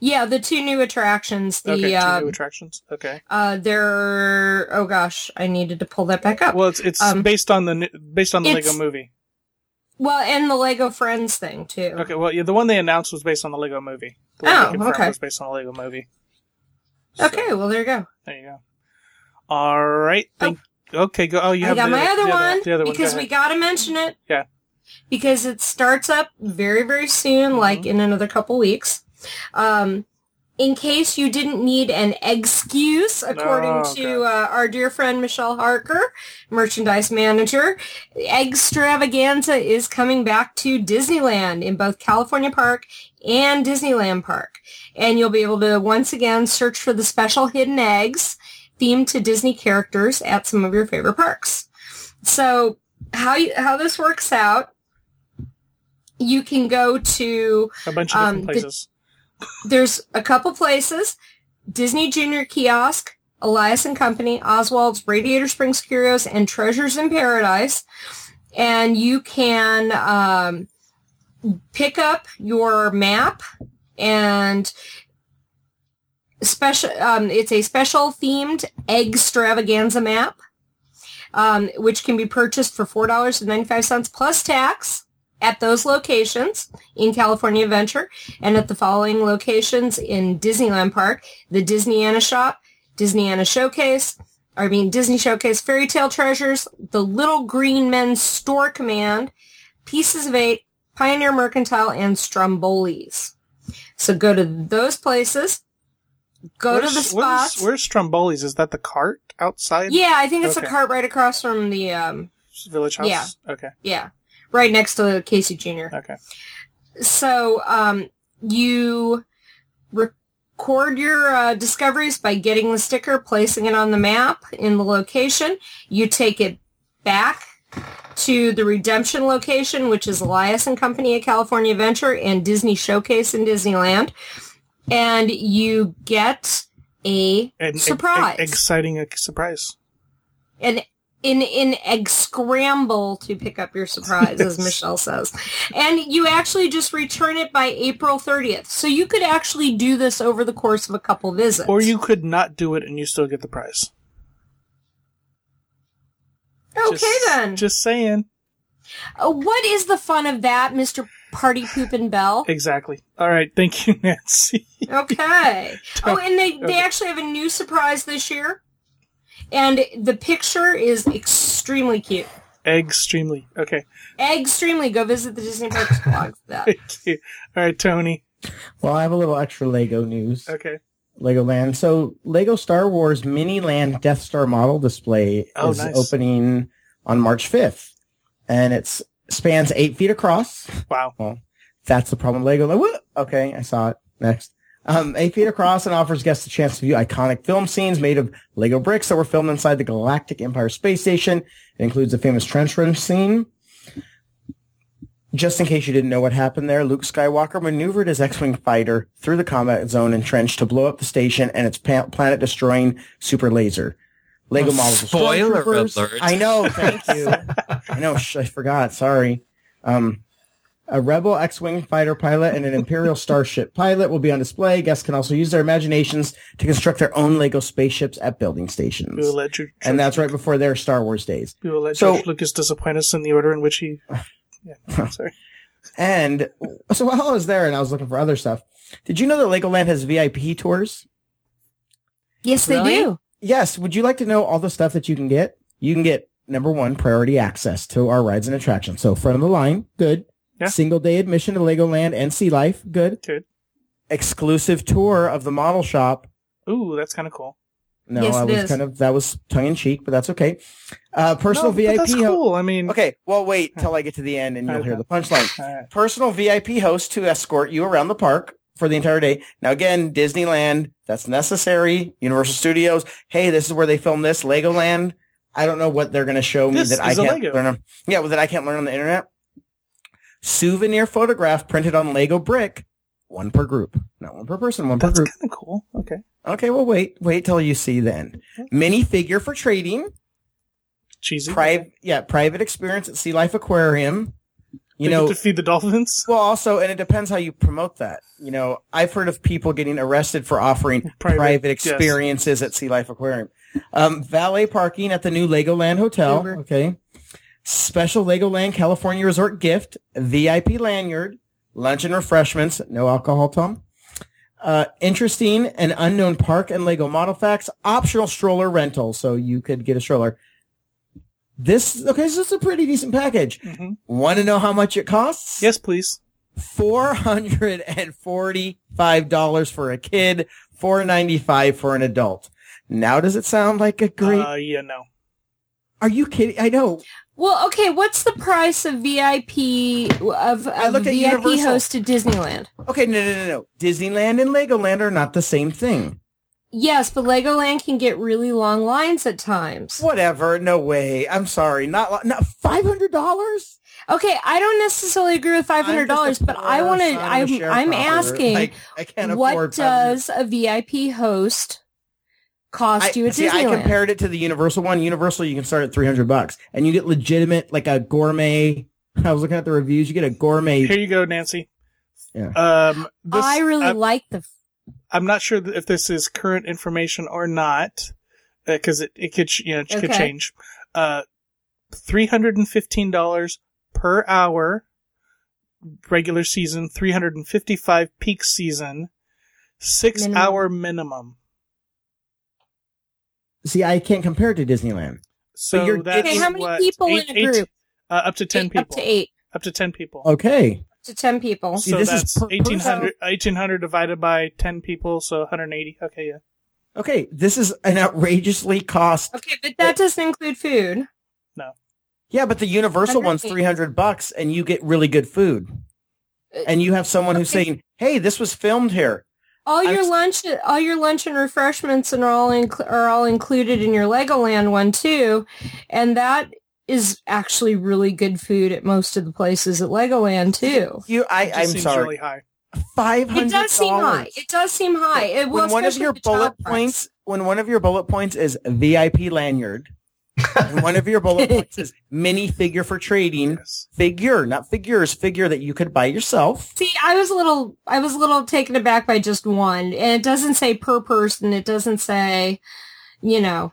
Yeah, the two new attractions. The okay, two um, new attractions. Okay. uh, they're oh gosh, I needed to pull that back up. Well, it's it's Um, based on the new- based on the Lego movie. Well, and the Lego Friends thing too. Okay. Well, yeah, the one they announced was based on the Lego movie. The Oh, okay. Was based on the Lego movie. So, Okay, well there you go. There you go. All right. Thank, Okay. Go. Oh, you I have got the, my other the one the other one. because we got to mention it. Yeah. Because it starts up very very soon, Mm-hmm. like in another couple weeks. Um, in case you didn't need an excuse, according Oh, to uh, our dear friend Michelle Harker, merchandise manager, Eggstravaganza is coming back to Disneyland in both California Park and Disneyland Park. And you'll be able to once again search for the special hidden eggs themed to Disney characters at some of your favorite parks. So how you, how this works out, you can go to a bunch of different um, the- places. there's a couple places Disney Junior Kiosk, Elias and Company, Oswald's Radiator Springs Curios, and Treasures in Paradise. And you can um, pick up your map and special. Um, it's a special themed egg extravaganza map, um, which can be purchased for four dollars and ninety five cents plus tax at those locations in California Adventure and at the following locations in Disneyland Park, the Disneyana Shop, Disneyana Showcase, I mean Disney Showcase Fairy Tale Treasures, the Little Green Men Store Command, Pieces of Eight, Pioneer Mercantile, and Stromboli's. So go to those places. Go to the Where's- what is- spots. Where's Stromboli's? Is that the cart outside? yeah, I think it's Okay. a cart right across from the um Village House. Yeah. Okay. yeah, right next to Casey Jr. Okay. So um, you record your uh, discoveries by getting the sticker, placing it on the map in the location. You take it back to the redemption location, which is Elias and Company at California Adventure and Disney Showcase in Disneyland, and you get a And surprise. e- exciting uh, surprise. an in in egg scramble to pick up your surprise, as Michelle says, and you actually just return it by April 30th. So you could actually do this over the course of a couple visits. Or you could not do it and you still get the prize. okay Just- then. Just saying. Uh, what is the fun of that, Mister Party Poopin' Bell? Exactly. All right. Thank you, Nancy. Okay. Oh, and they, they Okay. actually have a new surprise this year. And the picture is extremely cute. Extremely. Okay. Extremely. Go visit the Disney Parks blog for that. Thank you. All right, Tony. Well, I have a little extra Lego news. Okay. Legoland. So Lego Star Wars Mini Land Death Star model display Oh, is nice. opening on March 5th. And it spans eight feet across. Wow. That's the problem. Lego, like, what? Okay, I saw it. Next. Um, eight feet across and offers guests a chance to view iconic film scenes made of Lego bricks that were filmed inside the Galactic Empire Space Station. It includes the famous trench run scene. Just in case you didn't know what happened there, Luke Skywalker maneuvered his X-Wing fighter through the combat zone and trench to blow up the station and its pa- planet-destroying super laser. Lego Oh, models spoiler alert. I know, thank you. I know, sh- I forgot. Sorry. Um, a Rebel X-Wing fighter pilot and an Imperial Starship pilot will be on display. Guests can also use their imaginations to construct their own Lego spaceships at building We will stations. let George, And that's right before their Star Wars days. we will let So- George Lucas disappoint us in the order in which he. Yeah, sorry. And so while I was there and I was looking for other stuff, did you know that Legoland has VIP tours? Yes, they Really? do. Yes. Would you like to know all the stuff that you can get? You can get number one, priority access to our rides and attractions. So front of the line, good. Yeah. Single day admission to Legoland and Sea Life, good. Good. Exclusive tour of the model shop. Ooh, that's kind of cool. No, Yes, I was is. kind of that was tongue in cheek, but that's okay. Uh, personal No, but VIP. That's ho- cool. I mean, Okay, well, wait till I get to the end and you'll hear the punchline. all right. personal VIP host to escort you around the park for the entire day. Now again, Disneyland, that's necessary. Universal Studios, hey, this is where they film this. Legoland, I don't know what they're going to show me This that I can't Lego. learn. On, yeah, well, that I can't learn on the internet. Souvenir photograph printed on Lego brick, one per group, not one per person, one per that's group. kind of cool. Okay. Okay, well, wait, wait till you see then. end. Mini figure for trading. Cheesy. Private, yeah, private experience at Sea Life Aquarium. You They know, to feed the dolphins. well, also, and it depends how you promote that. You know, I've heard of people getting arrested for offering Private, private, yes. experiences at Sea Life Aquarium. Um, valet parking at the new Legoland Hotel. Okay. Special Legoland California Resort gift, VIP lanyard, lunch and refreshments, no alcohol, Tom. Uh, interesting and unknown park and Lego model facts, optional stroller rental. So you could get a stroller. This, okay, this is a pretty decent package. hmm Want to know how much it costs? Yes, please. four hundred and forty-five dollars for a kid, four ninety-five for an adult. Now, does it sound like a great? Uh, yeah, no. Are you kidding? I know. Well, okay. What's the price of VIP of, of VIP Universal. host to Disneyland? Okay, no, no, no, no. Disneyland and Legoland are not the same thing. Yes, but Legoland can get really long lines at times. Whatever. No way. I'm sorry. Not not five hundred dollars. Okay, I don't necessarily agree with five hundred dollars, but I want to. I'm I'm asking, Like, I can't what afford. 500. does a VIP host cost I, you at see, I compared it to the Universal one. Universal, you can start at three hundred bucks, and you get legitimate, like a gourmet. I was looking at the reviews. You get a gourmet. Here you go, Nancy. Yeah. Um, this, I really I, like the. I'm not sure if this is current information or not, because it, it could you know it could change. Uh, three hundred and fifteen dollars per hour, regular season. Three hundred and fifty-five peak season. Six Minimum. hour minimum. See, I can't compare it to Disneyland. So you're that's Okay, how many what, people eight- in a eight- group? uh, up to ten Eight- people. Up to eight. Up to ten people. Okay. Up to ten people. See, so this is that's per person. 1800, 1800 divided by 10 people, so 180. Okay, yeah. Okay. This is an outrageously cost. Okay, but that doesn't include food. No. Yeah, but the Universal one's 300 bucks and you get really good food. And you have someone who's Okay. saying, "Hey, this was filmed here." All I'm your s- lunch, all your lunch and refreshments, and are all inc- are all included in your Legoland one too, and that is actually really good food at most of the places at Legoland too. You I It just I'm seems sorry. really high. $500. It does seem high. It does seem high. It, well, when one of your the child bullet price. points, when one of your bullet points is VIP lanyard, and one of your bullet points is mini figure for trading, Yes. figure, not figures, figure that you could buy yourself. See, I was a little, I was a little taken aback by just one, and it doesn't say per person. It doesn't say, you know,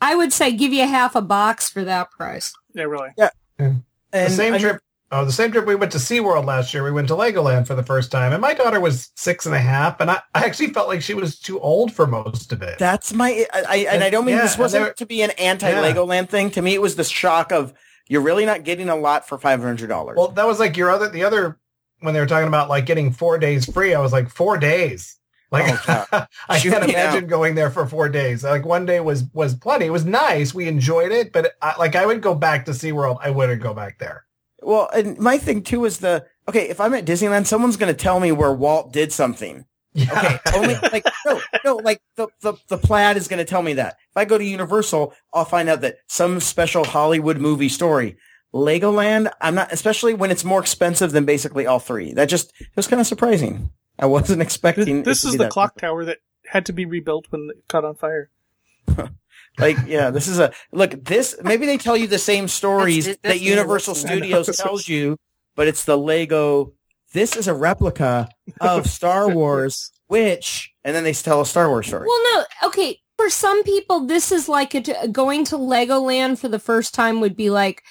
I would say give you half a box for that price. Yeah, really. And the same I- trip. Oh, the same trip we went to SeaWorld last year. We went to Legoland for the first time, and my daughter was six and a half, and I, I actually felt like she was too old for most of it. That's my, I, I, and I don't mean Yeah, this wasn't to be an anti Legoland thing. To me, it was the shock of you're really not getting a lot for five hundred dollars. well, that was like your other, the other when they were talking about like getting four days free. I was like four days. Like Oh, I can't imagine going there for four days. Like one day was was plenty. It was nice. We enjoyed it, but I, like I would go back to SeaWorld. I wouldn't go back there. Well, and my thing too is the okay. If I'm at Disneyland, someone's going to tell me where Walt did something. Yeah. Okay, only like no, no, like the the the plaid is going to tell me that. If I go to Universal, I'll find out that some special Hollywood movie story. Legoland, I'm not, especially when it's more expensive than basically all three. That just it was kind of surprising. I wasn't expecting. This it to is the that- clock tower that had to be rebuilt when it caught on fire. Like, yeah, this is a look. This maybe they tell you the same stories That's- that that's Universal Universal. Studios tells you, but it's the Lego. This is a replica of Star Wars, which, and then they tell a Star Wars story. Well, no, okay. For some people, this is like a, going to Legoland for the first time would be like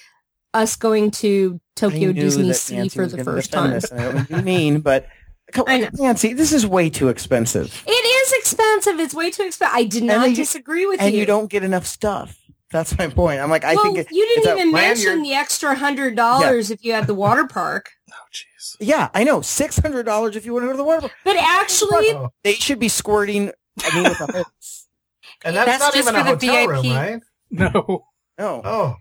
us going to Tokyo Disney Sea for the first time. This, and I don't mean to be mean, but come I know. on, Nancy, this is way too expensive, It is expensive. It's way too expensive. I did not then you- disagree with and you. And you don't get enough stuff. That's my point. I'm like, I well, think it, you didn't a even lanyard. mention the extra hundred dollars if you had the water park. Oh, jeez. yeah, I know, six hundred dollars if you want to go to the water. park. But actually, Oh, They should be squirting. I mean, with a hose. and that's, That's not just even a for the hotel VIP. room, right? No. No, Oh,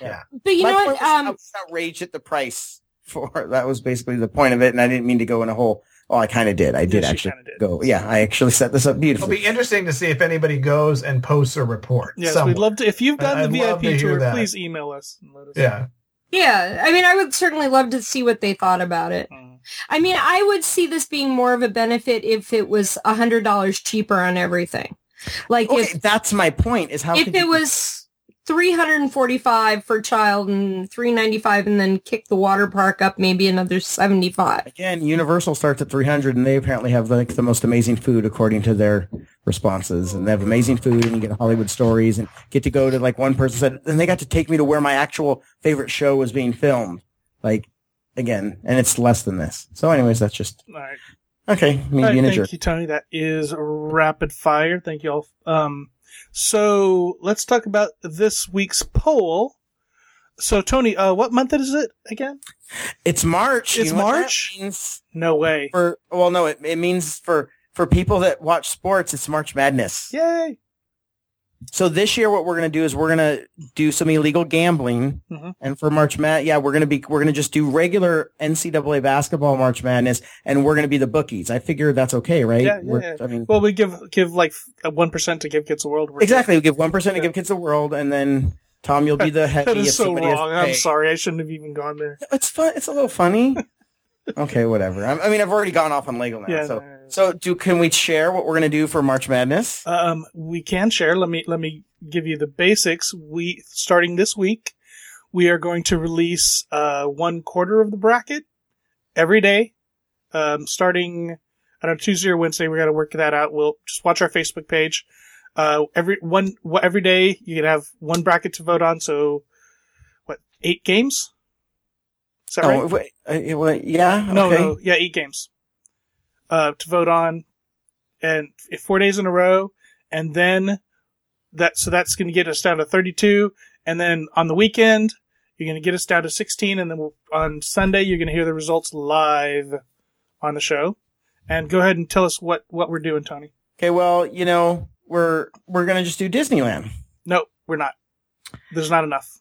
Yeah. but you My know what? I Um, was outraged at the price for that was basically the point of it, and I didn't mean to go in a whole. Oh, I kind of did. I did she actually did. go. Yeah, I actually set this up beautifully. it'll be interesting to see if anybody goes and posts a report. Yes, somewhere. we'd love to. If you've done I'd the love to VIP tour, that. please email us and let us Yeah. yeah, I mean, I would certainly love to see what they thought about it. know. Mm. I mean, I would see this being more of a benefit if it was a hundred dollars cheaper on everything. Like Okay, if that's my point. Is how if could it you- was three hundred and forty five for a child and three ninety five, and then kick the water park up maybe another seventy five. Again, Universal starts at 300 and they apparently have like the most amazing food according to their responses. And they have amazing food and you get Hollywood stories and get to go to like one person said, and they got to take me to where my actual favorite show was being filmed. Like again, and it's less than this. So anyways, that's just, All right. okay. Me All right, being a thank jerk. you, Tony. That is rapid fire. Thank you all. Um, so let's talk about this week's poll. So, Tony, uh, what month is it again? It's March. It's You know March? means No way. for, well, no, it, it means for, for people that watch sports, it's March Madness. Yay! So this year, what we're gonna do is we're gonna do some illegal gambling, Mhm. and for March Mad, yeah, we're gonna be we're gonna just do regular NCAA basketball March Madness, and we're gonna be the bookies. I figure that's okay, right? Yeah, yeah, yeah. I mean, Well, we give give like one percent to give kids a world. We're exactly. We give one percent to give kids the world, and then Tom, you'll be the heavy. That is so to wrong. I'm sorry. I shouldn't have even gone there. It's fun. It's a little funny. okay, whatever. I, I mean, I've already gone off on Lego now. Yeah, so. So do can we share what we're gonna do for March Madness? Um, we can share. Let me let me give you the basics. We starting this week, we are going to release uh one quarter of the bracket every day. Um, starting I don't know Tuesday or Wednesday. We got to work that out. We'll just watch our Facebook page. Uh, every one every day you can have one bracket to vote on. So, what eight games? Is that Oh, right? wait, uh, yeah. No, okay. no, yeah, eight games uh, to vote on, and four days in a row, and then that so that's going to get us down to thirty-two, and then on the weekend you're going to get us down to sixteen, and then we'll, on Sunday you're going to hear the results live on the show. And go ahead and tell us what what we're doing, Tony. Okay, well, you know, we're we're gonna just do Disneyland. No, we're not. There's not enough.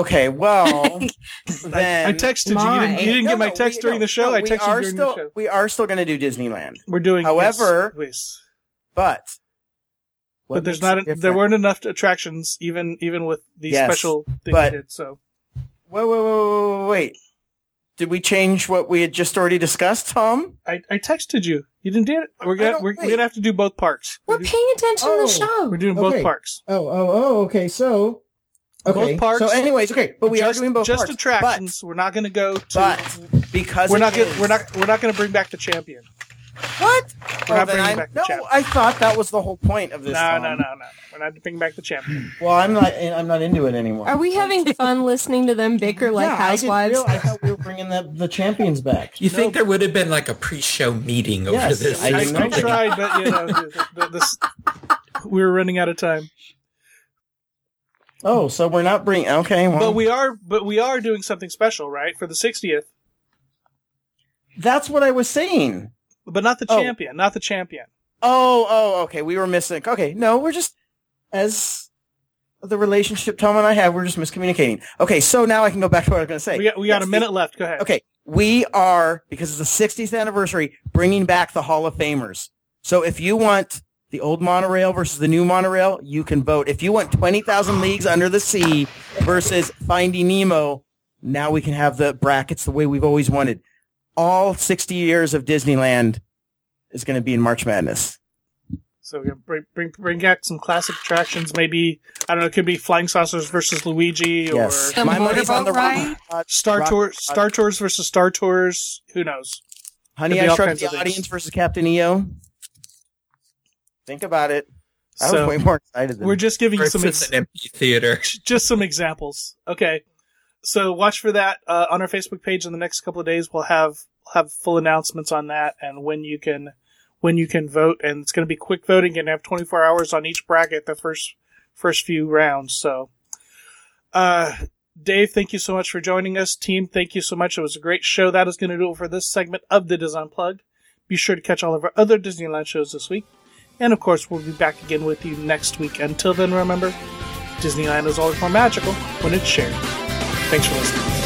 Okay, well, then I texted you. You didn't, you didn't No, get my text we- during no, the show. no, I we texted are you during still the show. we are still gonna do Disneyland, We're doing. However- yes, but but there's not it there weren't enough attractions even even with the Yes, special thing but- we did so Wait, wait, wait, wait, wait, wait. Did we change what we had just already discussed, Tom? I, I texted you you didn't do it we're gonna we're, we're gonna have to do both parks We're we're, do- paying attention Oh. to the oh. show. we're doing both parks Oh, oh, oh. Okay, so Both parks. So, anyways, okay, but we just, are doing both just parks. attractions we're not gonna go to But, but because we're it not gonna we're not we're not gonna bring back the champion what? We're Oh, not bringing I'm- back the no, champion. I thought that was the whole point of this. no Tom. no no no we're not bringing back the champion Well, I'm not. I'm not into it anymore. Are we having fun listening to them bicker like yeah, I housewives? real- I thought we were bringing the the champions back. You think there would have been like a pre-show meeting over Yes, this? I I, or didn't know I something? tried but you know the, the, this we were running out of time Oh, so we're not bringing. Okay, well, but we are but we are doing something special right for the 60th that's what I was saying. but not the Oh. champion not the champion Oh, oh, okay. We were missing. Okay, no, we're just as the relationship Tom and I have, we're just miscommunicating. Okay, so now I can go back to what I was going to say. we got we got a minute left go ahead Okay, we are because it's the 60th anniversary bringing back the Hall of Famers. So if you want the old monorail versus the new monorail, you can vote. If you want 20,000 leagues under the sea versus Finding Nemo, now we can have the brackets the way we've always wanted. All 60 years of Disneyland is going to be in March Madness. So we're gonna bring, bring bring back some classic attractions. Maybe I don't know. It could be Flying Saucers versus Luigi, Yes. The My money's on the motorboat ride? Rock- or Star Rock- Tour uh, Star Tours versus Star Tours. Who knows? Honey, I all Shrunk the of things. Audience versus Captain EO. Think about it. I So- was way more excited than We're just giving you some Versus ex- an empty theater. just some examples. Okay, so watch for that uh, on our Facebook page in the next couple of days. We'll have have full announcements on that and when you can when you can vote. And it's going to be quick voting and have 24 hours on each bracket the first first few rounds. So, uh, Dave, thank you so much for joining us. Team, thank you so much. It was a great show. That is going to do it for this segment of the Disney Unplugged. Be sure to catch all of our other Disneyland shows this week. And of course, we'll be back again with you next week. Until then, remember, Disneyland is always more magical when it's shared. Thanks for listening.